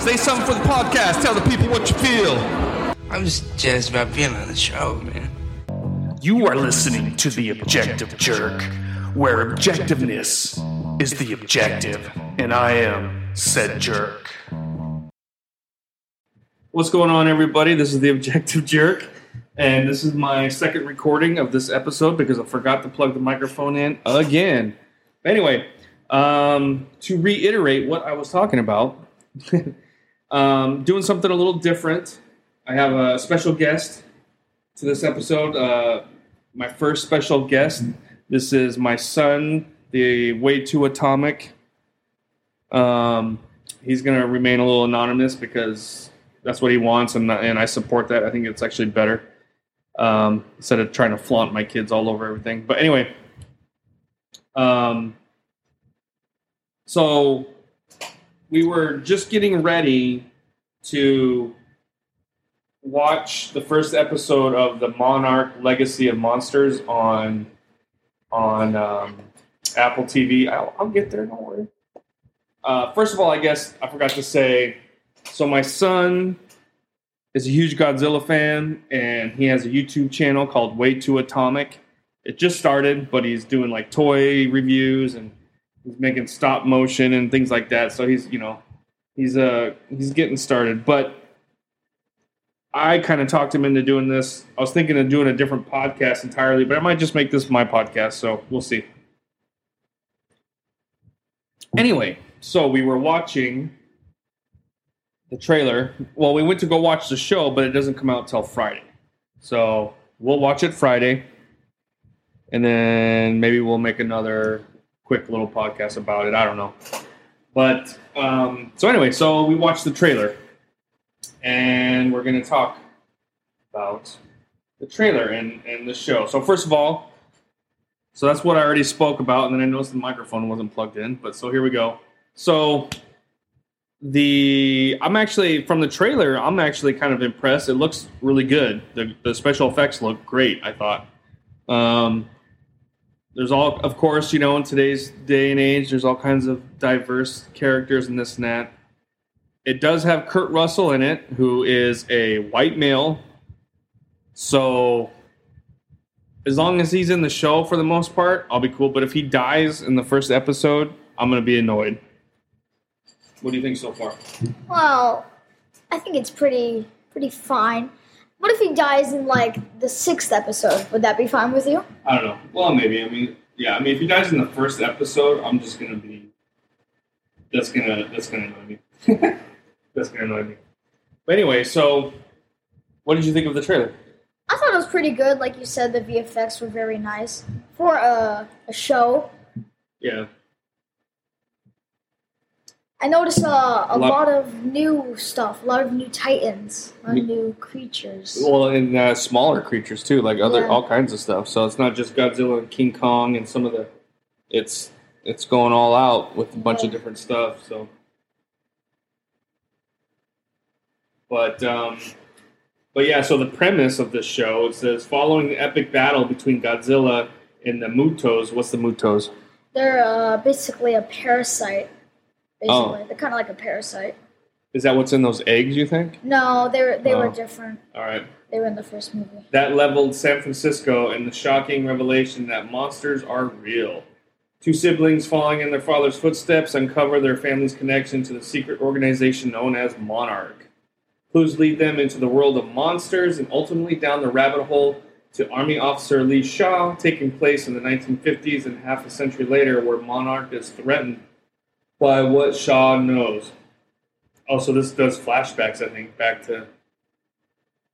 Say something for the podcast. Tell the people what you feel. I'm just jazzed about being on the show, man. You are listening to The Objective Jerk, where objectiveness is the objective, and I am said jerk. What's going on, everybody? This is the Objective Jerk, and this is my second recording of this episode because I forgot to plug the microphone in again. Anyway, um, to reiterate what I was talking about, um, doing something a little different. I have a special guest to this episode. Uh, my first special guest. This is my son, the Way 2 Atomic. Um, he's going to remain a little anonymous because that's what he wants, and and I support that. I think it's actually better um, instead of trying to flaunt my kids all over everything. But anyway, um, so we were just getting ready to watch the first episode of the Monarch Legacy of Monsters on on um, Apple TV. I'll, I'll get there. Don't worry. Uh, first of all, I guess I forgot to say. So my son is a huge Godzilla fan, and he has a YouTube channel called Way 2 Atomic. It just started, but he's doing like toy reviews and he's making stop motion and things like that. So he's you know he's uh he's getting started, but I kind of talked him into doing this. I was thinking of doing a different podcast entirely, but I might just make this my podcast, so we'll see. Anyway, so we were watching the trailer. Well, we went to go watch the show, but it doesn't come out till Friday. So we'll watch it Friday, and then maybe we'll make another quick little podcast about it. I don't know. But um, so anyway, so we watched the trailer and we're to talk about the trailer and, and the show. So first of all, so that's what I already spoke about, and then I noticed the microphone wasn't plugged in. But so here we go. So the I'm actually from the trailer. I'm actually kind of impressed. It looks really good. The the special effects look great. I thought. Um, there's all, of course, you know, in today's day and age, there's all kinds of diverse characters and this and that. It does have Kurt Russell in it, who is a white male. So as long as he's in the show for the most part, I'll be cool. But if he dies in the first episode, I'm gonna be annoyed. What do you think so far? Well, I think it's pretty pretty fine. What if he dies in like the sixth episode? Would that be fine with you? I don't know. Well, maybe. I mean, yeah. I mean, if he dies in the first episode, I'm just gonna be. That's gonna that's gonna annoy me. that's gonna annoy me. But anyway, so what did you think of the trailer? I thought it was pretty good. Like you said, the VFX were very nice for a, a show. Yeah. I noticed uh, a Lot- lot of new stuff, a lot of new titans, a lot of new creatures. Well, and uh, smaller creatures too, like other Yeah. all kinds of stuff. So it's not just Godzilla and King Kong and some of the. It's it's going all out with a bunch of different stuff. So. But um, but yeah, so the premise of this show it says following the epic battle between Godzilla and the MUTOs. What's the MUTOs? They're uh, basically a parasite. Oh. Basically, Oh. they're kind of like a parasite. Is that what's in those eggs? You think? No, they were they Oh. were different. All right. They were in the first movie. that leveled San Francisco and the shocking revelation that monsters are real. Two siblings following in their father's footsteps uncover their family's connection to the secret organization known as Monarch. Clues lead them into the world of monsters and ultimately down the rabbit hole to Army Officer Lee Shaw, taking place in the 1950s and half a century later, where Monarch is threatened by what Shaw knows. Also, this does flashbacks, I think, back to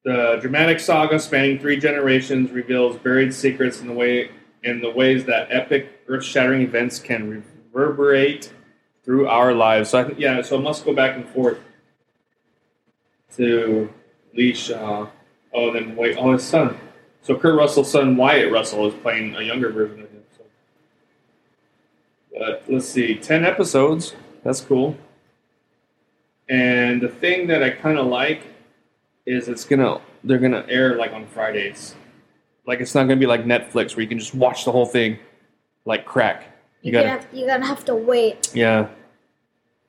the dramatic saga spanning three generations reveals buried secrets in the way in the ways that epic, earth-shattering events can reverberate through our lives. So I think, yeah, so it must go back and forth to Lee Shaw. Oh, then wait, oh, his son. So Kurt Russell's son Wyatt Russell is playing a younger version of. But let's see, ten episodes. That's cool. And the thing that I kind of like is it's gonna they're gonna air like on Fridays. Like it's not gonna be like Netflix where you can just watch the whole thing like crack. You You're gotta gonna have, you're gonna have to wait. yeah.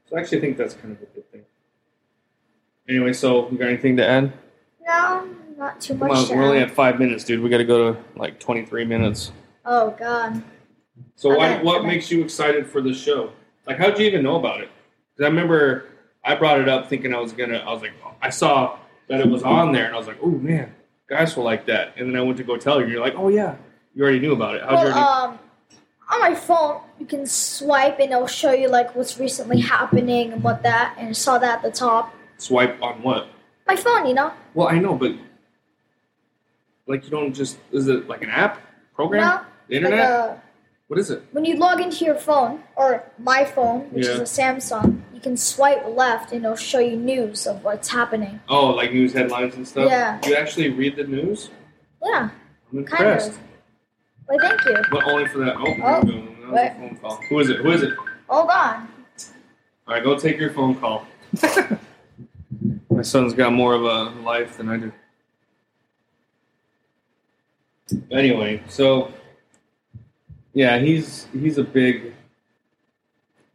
So I actually think that's kind of a good thing. Anyway, so you got anything to add? No, not too Come much. on, we're only at five minutes, dude. We got to go to like 23 minutes. Oh God. So Okay, why, what okay. makes you excited for this show? Like, how'd you even know about it? Because I remember I brought it up thinking I was gonna. I was like, I saw that it was on there, and I was like, oh man, guys will like that. And then I went to go tell you, and you're like, oh yeah, you already knew about it. How'd you Well, already? um, on my phone, you can swipe and it'll show you like what's recently happening and what that. And I saw that at the top. Swipe on what? My phone, you know. Well, I know, but like you don't just. Is it like an app program? No. The internet? Like, uh, what is it? when you log into your phone or my phone, which Yeah. is a Samsung, you can swipe left and it'll show you news of what's happening. Oh, like news headlines and stuff. Yeah. You actually read the news? Yeah, I'm kind impressed. of. Wait, thank you. But only for that. Oh, Oh, there we go. That was a wait. phone call. Who is it? Who is it? Hold on. All right, go take your phone call. My son's got more of a life than I do. Anyway, so yeah, he's he's a big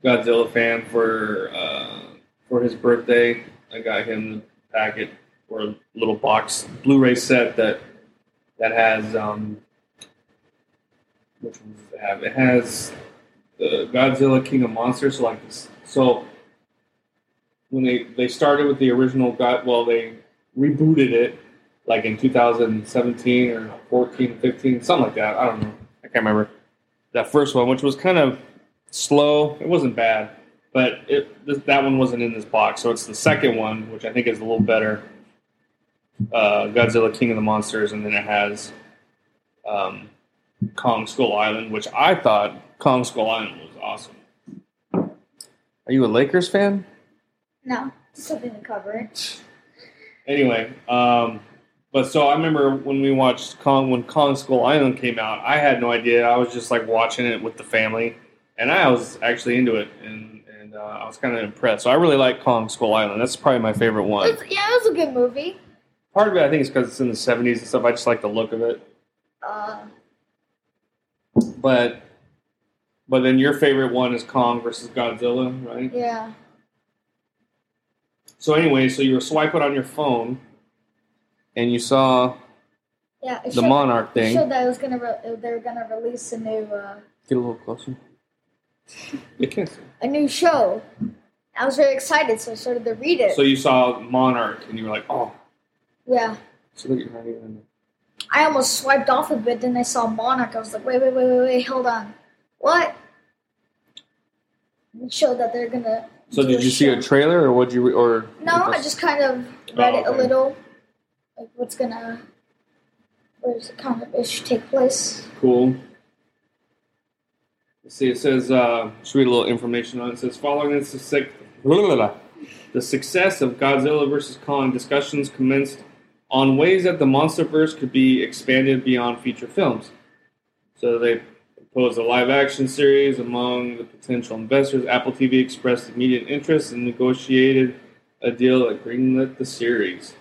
Godzilla fan. For uh, for his birthday, I got him the packet or a little box Blu-ray set that that has um, which one does it have? It has the Godzilla King of Monsters. So like this, so when they they started with the original God, well they rebooted it like in 2017 or 14, 15, something like that. I don't know. I can't remember that first one, which was kind of slow. It wasn't bad, but it this, that one wasn't in this box. So it's the second one, which I think is a little better. Uh, Godzilla King of the Monsters, and then it has um, Kong Skull Island, which I thought Kong Skull Island was awesome. Are you a Lakers fan? No, just something to cover it. Anyway, um, but so I remember when we watched Kong when Kong Skull Island came out, I had no idea. I was just like watching it with the family, and I was actually into it, and and uh, I was kind of impressed. So I really like Kong Skull Island. That's probably my favorite one. was, yeah, it was a good movie. Part of it, I think, is because it's in the '70s and stuff. I just like the look of it. Uh, But but then your favorite one is Kong versus Godzilla, right? yeah. So anyway, so you were swiping on your phone, and you saw Yeah, it the showed, Monarch it thing. showed that it was gonna re- they were gonna release a new uh, Get a little closer. You can't see. a new show. I was very excited, so I started to read it. So you saw Monarch, and you were like, "Oh, yeah, so look, you're not even." I almost swiped off a bit. Then I saw Monarch. I was like, wait, wait, wait, wait, wait, hold on, what? It showed that they're gonna. So did you see a trailer, or what you re- or? No, I just kind of read Oh, it a little, like what's gonna, where's the of ish take place. cool. Let's see. It says. Uh, should read a little information on it. It says following the success, the success of Godzilla vs Kong, discussions commenced on ways that the MonsterVerse could be expanded beyond feature films. So they proposed a live-action series among the potential investors. Apple TV expressed immediate interest and negotiated a deal that greenlit the series.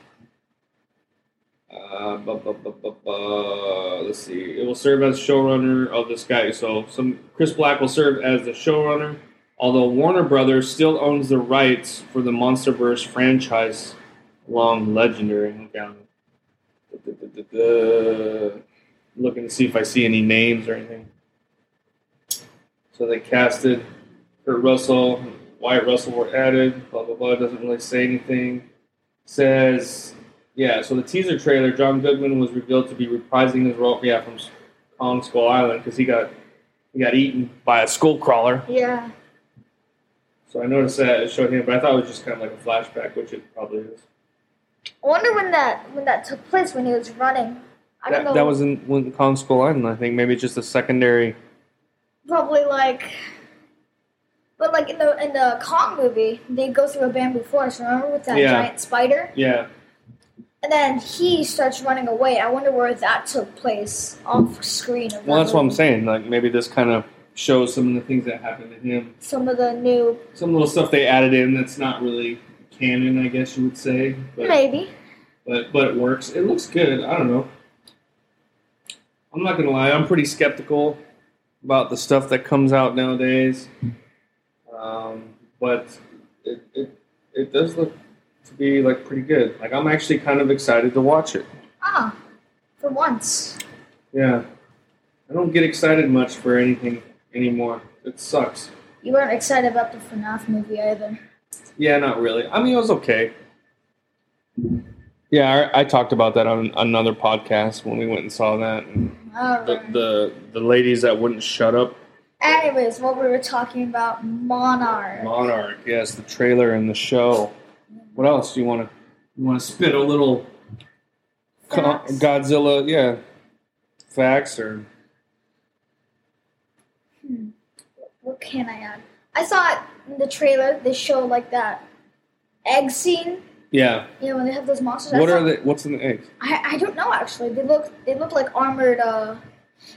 Bu- bu- bu- let's see. It will serve as showrunner of this guy. So some Chris Black will serve as the showrunner, although Warner Brothers still owns the rights for the MonsterVerse franchise, long legendary. Looking to see if I see any names or anything. So they casted Kurt Russell, Wyatt Russell were added. Blah blah blah. Doesn't really say anything. Says yeah. So the teaser trailer, John Goodman was revealed to be reprising his role. Yeah, from Kong Skull Island because he got he got eaten by a skull crawler. Yeah, So I noticed that it showed him, but I thought it was just kind of like a flashback, which it probably is. I wonder when that when that took place when he was running. I don't know. that was in when Kong Skull Island. I think maybe just a secondary. probably like. But like in the in the Kong movie, they go through a bamboo forest. Remember with that Yeah. giant spider, Yeah, and then he starts running away. I wonder where that took place off screen. Well, that's what I'm saying. Like maybe this kind of shows some of the things that happened to him. Some of the new, Some little stuff they added in that's not really canon, I guess you would say. But, maybe. but but it works. It looks good. I don't know. I'm not gonna lie. I'm pretty skeptical about the stuff that comes out nowadays. Um, but it, it it does look to be like pretty good. Like I'm actually kind of excited to watch it. Ah, for once. Yeah. I don't get excited much for anything anymore. It sucks. You weren't excited about the FNAF movie either. Yeah, not really. I mean, it was okay. Yeah, I, I talked about that on another podcast when we went and saw that. And the, Alright. the the ladies that wouldn't shut up. Anyways, what we were talking about, Monarch. Monarch, yes, the trailer and the show. What else do you want to you want to spit a little co- Facts. Godzilla? Yeah, facts or What can I add? I thought in the trailer they show like that egg scene. yeah. You know when they have those monsters. I What are thought- they? What's in the eggs? I, I don't know actually. They look they look like armored. Uh,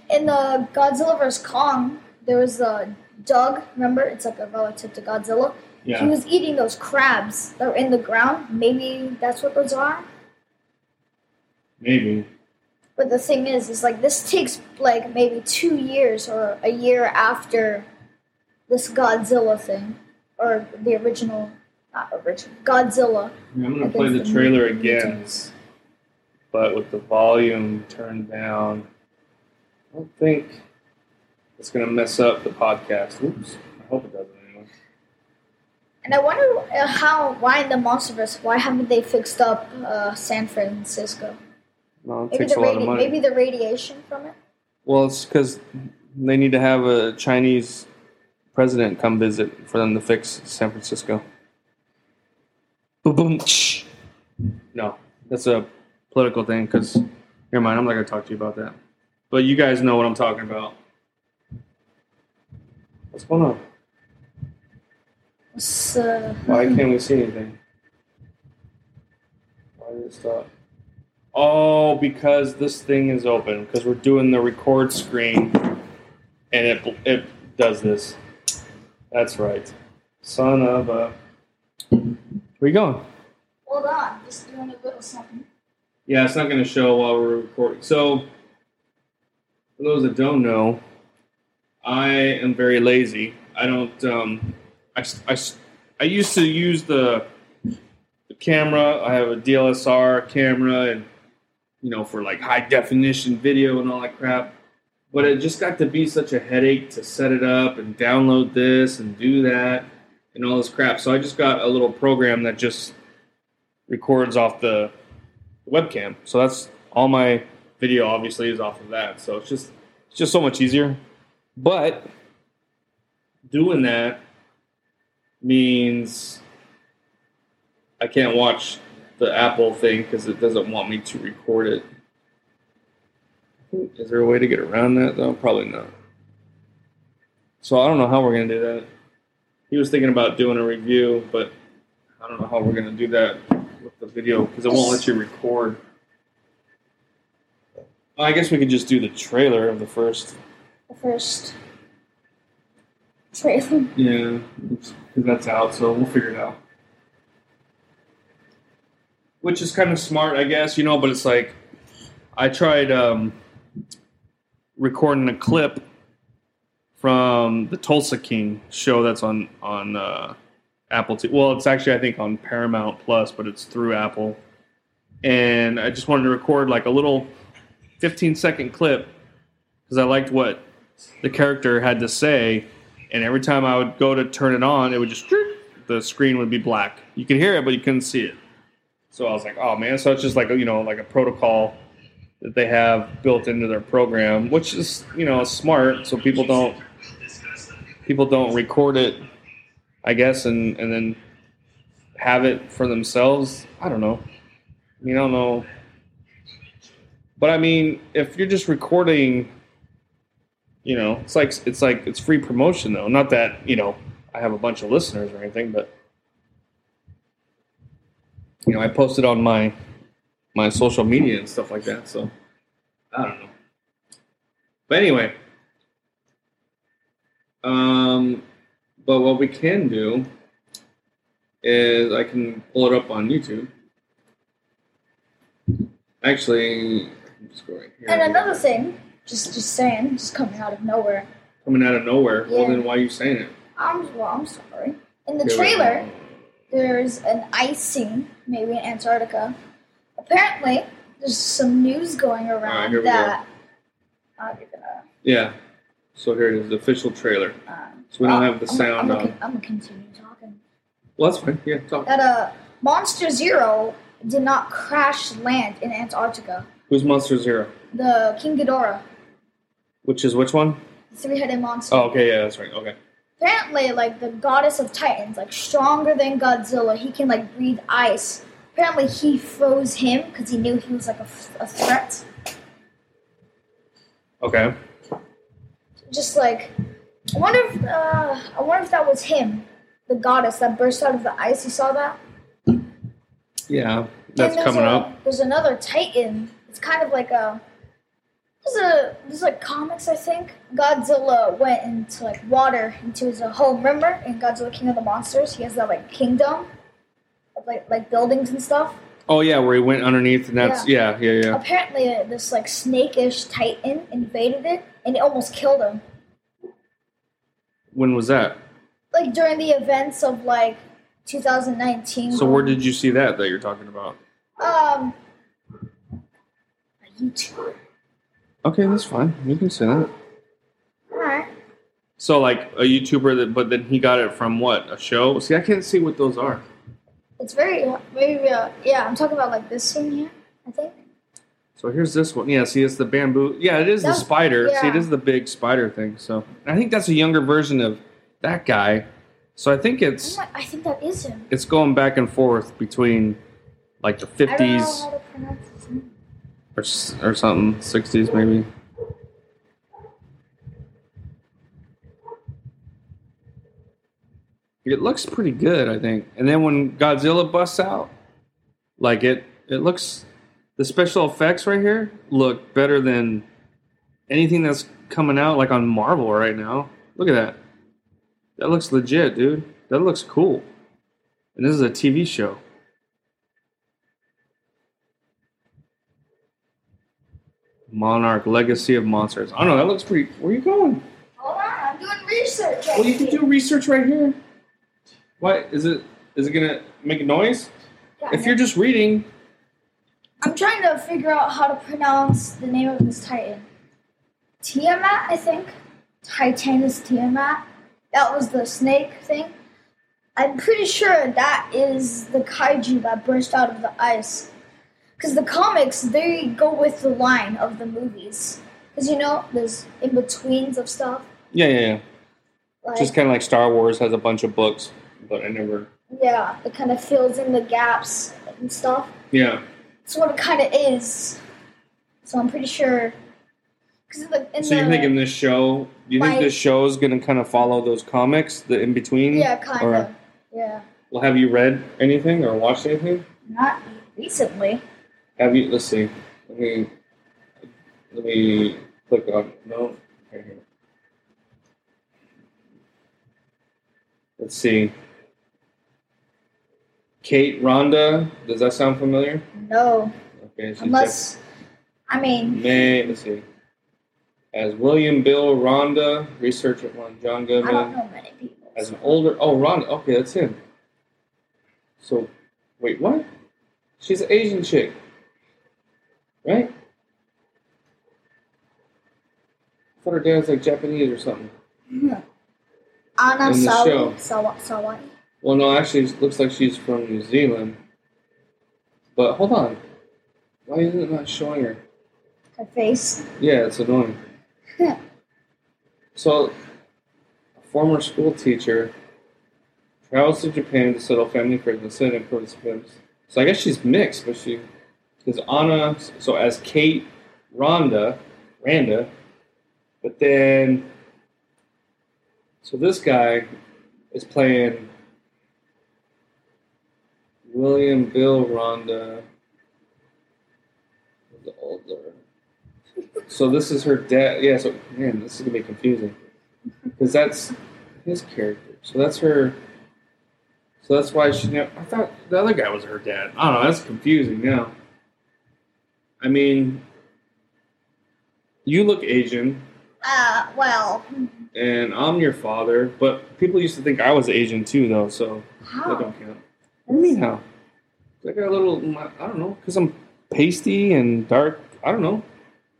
in the Godzilla vs Kong, there was a Doug. Remember, it's like a relative to Godzilla. He was eating those crabs that were in the ground. Maybe that's what those are. maybe. But the thing is, is like this takes like maybe two years or a year after this Godzilla thing, or the original, not original Godzilla. I'm gonna play the trailer mut- again, but with the volume turned down. I don't think it's gonna mess up the podcast. Oops. I hope it doesn't anyway. And I wonder uh, how, why in the MonsterVerse, why haven't they fixed up uh, San Francisco? No, it Maybe the a lot of radi- money. maybe the radiation from it. Well, it's because they need to have a Chinese president come visit for them to fix San Francisco. Boom, boom. No, that's a political thing. Because never mind, I'm not gonna talk to you about that. But you guys know what I'm talking about. What's going on? It's, uh, Why can't we see anything? Why did it stop? Oh, because this thing is open. Because we're doing the record screen, and it it does this. That's right. Son of a. Where you going? hold on, just doing a little something. Yeah, it's not going to show while we're recording. So, for those that don't know, I am very lazy. I don't. Um, I, I I used to use the the camera. I have a DLSR camera, and you know, for like high definition video and all that crap. But it just got to be such a headache to set it up and download this and do that and all this crap. So I just got a little program that just records off the webcam. So that's all my video obviously is off of that. So it's just it's just so much easier. But doing that means I can't watch the Apple thing because it doesn't want me to record it. Is there a way to get around that though? Probably not. So I don't know how we're gonna do that. He was thinking about doing a review, but I don't know how we're gonna do that with the video because it won't let you record. I guess we could just do the trailer of the first. The first trailer. Yeah, because that's out, so we'll figure it out. Which is kind of smart, I guess, you know. But it's like I tried um, recording a clip from the Tulsa King show that's on on uh, Apple. T- well, it's actually I think on Paramount Plus, but it's through Apple. And I just wanted to record like a little 15 second clip because I liked what the character had to say. And every time I would go to turn it on, it would just the screen would be black. You could hear it, but you couldn't see it. So I was like, oh man. So it's just like you know like a protocol that they have built into their program, which is you know smart, so people don't people don't record it, I guess, and and then have it for themselves. I don't know. I mean, I don't know. But I mean, if you're just recording, you know, it's like it's like it's free promotion though. Not that you know I have a bunch of listeners or anything, but you know, I posted on my my social media and stuff like that. So I don't know. But anyway, um, but what we can do is I can pull it up on YouTube. Actually, I'm just going here. And another thing, just just saying, just coming out of nowhere. coming out of nowhere. Yeah. Well, then why are you saying it? I'm well, I'm sorry. In the Okay, trailer, there's an icing, maybe in Antarctica. Apparently, there's some news going around here we go. that. Uh, gonna, Yeah. So here it is, the official trailer. um, So we don't uh, have the I'm, sound I'm, on. gonna, I'm gonna continue talking. Well, that's fine. Yeah, talk. That uh, Monster Zero did not crash land in Antarctica. Who's Monster Zero? The King Ghidorah, Which is which one? the three-headed monster. Oh, okay, yeah, that's right. Okay. apparently like the goddess of titans like stronger than godzilla he can like breathe ice apparently he froze him because he knew he was like a threat Okay. just like i wonder if uh, i wonder if that was him the goddess that burst out of the ice you saw that Yeah, that's coming a- up. there's another titan it's kind of like a there's a there's like comics i think godzilla went into like water into his home remember in godzilla king of the monsters he has that like kingdom of like like buildings and stuff Oh yeah, where he went underneath, and that's yeah, yeah, yeah. apparently uh, this like snake-ish titan invaded it and it almost killed him When was that? like during the events of like 2019 So where did you see that that you're talking about? um youtube Okay, that's fine. You can say that. all right So like a YouTuber that, but then he got it from what? A show? See, I can't see what those are. it's very very uh, yeah i'm talking about like this scene here i think So here's this one. Yeah, see, it's the bamboo. Yeah, it is the That's- spider. See, it yeah. is the big spider thing. So I think that's a younger version of that guy. So I think it's like, i think that is him it's going back and forth between like the i or or something, 60s maybe. It looks pretty good, I think. And then when Godzilla busts out, like it, it looks. The special effects right here look better than anything that's coming out like on Marvel right now. Look at that. That looks legit, dude. That looks cool. And this is a TV show. Monarch Legacy of Monsters. I don't know. That looks pretty. Where are you going? hold on i'm doing research Well, you can do research right here. What is it? Is it gonna make a noise? If you're just reading, i'm trying to figure out how to pronounce the name of this titan tiamat i think titanus tiamat that was the snake thing i'm pretty sure that is the kaiju that burst out of the ice because the comics they go with the line of the movies because you know there's in betweens of stuff yeah, yeah, yeah. like Just kind of like Star Wars has a bunch of books, but I never. yeah it kind of fills in the gaps and stuff Yeah, That's what it kind of is. So I'm pretty sure. Because the, in so the, you're thinking this show? You think My- this show is gonna kind of follow those comics, the in between? Yeah, kind Or- of. Yeah. Well, have you read anything or watched anything? Not recently. Have you? Let's see. Let me. Let me click on. No. Right here. Let's see. Kate Rhonda. Does that sound familiar? No. Okay. Unless. I mean, May. Let's see. As William Bill Rhonda, researcher one, John Goodman. I don't know many people. As an older. Oh, Rhonda. Okay, that's him. So, wait, what? She's an Asian chick, right? I thought her dad was like Japanese or something. Anna in the Sawa, show. Sawa, Sawai. Well, no, actually, it looks like she's from New Zealand. But hold on. Why isn't it not showing her? Her face. Yeah, it's annoying. so, a former school teacher travels to Japan to settle family affairs and sit in participants. So I guess she's mixed, but she because Anna. So as Kate Rhonda, Randa, but then so this guy is playing William Bill Rhonda. The older. So this is her dad. Yeah. So man, this is gonna be confusing because that's his character. So that's her. So that's why she. Never, I thought the other guy was her dad. I don't know. That's confusing now. I mean, you look Asian, Uh, well, and I'm your father. But people used to think I was Asian too, though. So that how? don't count. What do you mean how? I got a little. I don't know, because I'm pasty and dark. I don't know.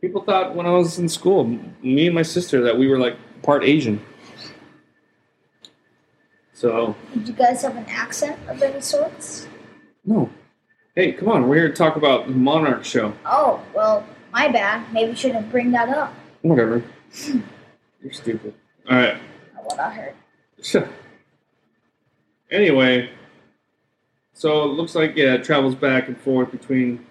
People thought when I was in school, me and my sister, that we were like part Asian. So Did you guys have an accent of any sorts? no. Hey, come on, we're here to talk about the Monarch show. Oh, well, my bad. Maybe you shouldn't bring that up. Whatever. You're stupid. All right. What I heard. Sure. Anyway, so it looks like yeah, it travels back and forth between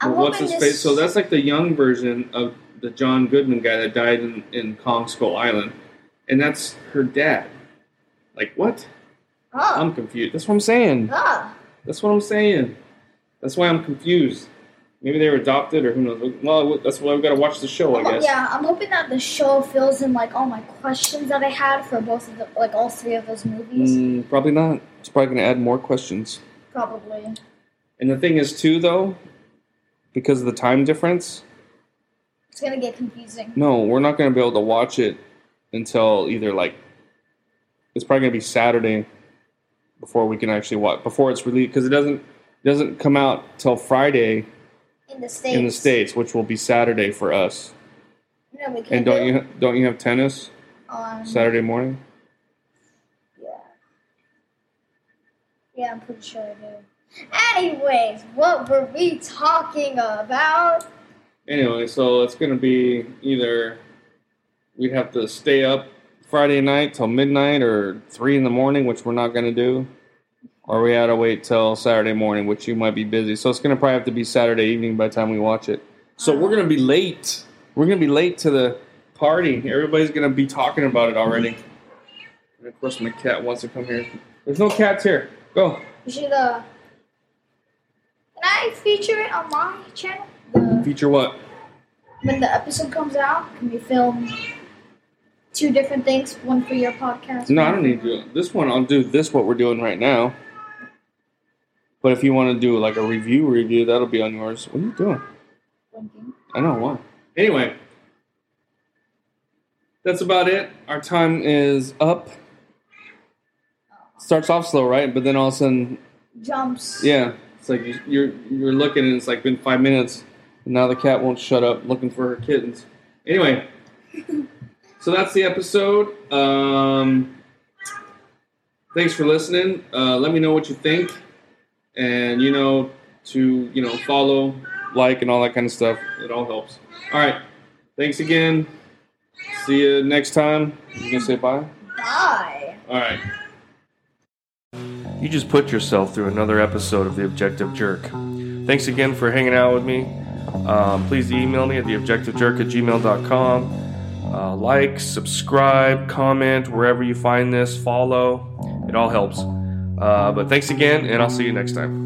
I'm what's his this. face. So that's like the young version of the John Goodman guy that died in, in Kong Skull Island, and that's her dad. Like what? oh, I'm confused. That's what I'm saying. ah, That's what I'm saying. That's why I'm confused. Maybe they were adopted, or who knows? Well, that's why we got to watch the show, I guess. yeah. I'm hoping that the show fills in like all my questions that I had for both of the like all three of those movies. Mm, probably not. It's probably going to add more questions. Probably. And the thing is, too, though, because of the time difference, It's gonna get confusing. no, we're not going to be able to watch it until either like it's probably going to be Saturday before we can actually watch before it's released because it doesn't doesn't come out till Friday In the states. in the states, which will be Saturday for us. No, we can't And don't do you don't you have tennis on Saturday morning? Yeah. Yeah, I'm pretty sure I do. Anyways, what were we talking about? Anyway, so it's going to be either we'd have to stay up Friday night till midnight or three in the morning, which we're not going to do, or we had to wait till Saturday morning, which you might be busy. So it's going to probably have to be Saturday evening by the time we watch it. So we're going to be late. We're going to be late to the party. Everybody's going to be talking about it already. And of course, my cat wants to come here. There's no cats here. Go. We should uh Can I feature it on my channel? The, Feature what? when the episode comes out, can we film two different things? One for your podcast? No, I don't need to. This one, I'll do this what we're doing right now. But if you want to do like a review review, that'll be on yours. What are you doing? Blinking. I know why. Anyway, that's about it. Our time is up. Starts off slow, right? But then all of a sudden, Jumps. yeah, it's like you- you're you're looking and it's like been five minutes, and now the cat won't shut up looking for her kittens. Anyway, so that's the episode. Um, thanks for listening. Uh, let me know what you think, and you know to you know follow, like, and all that kind of stuff. It all helps. All right, thanks again. See you next time. You gonna say bye? Bye. All right. You just put yourself through another episode of The Objective Jerk. Thanks again for hanging out with me. Um, please email me at theobjectivejerk at gmail.com. Uh, like, subscribe, comment wherever you find this, follow. It all helps. Uh, but thanks again, and I'll see you next time.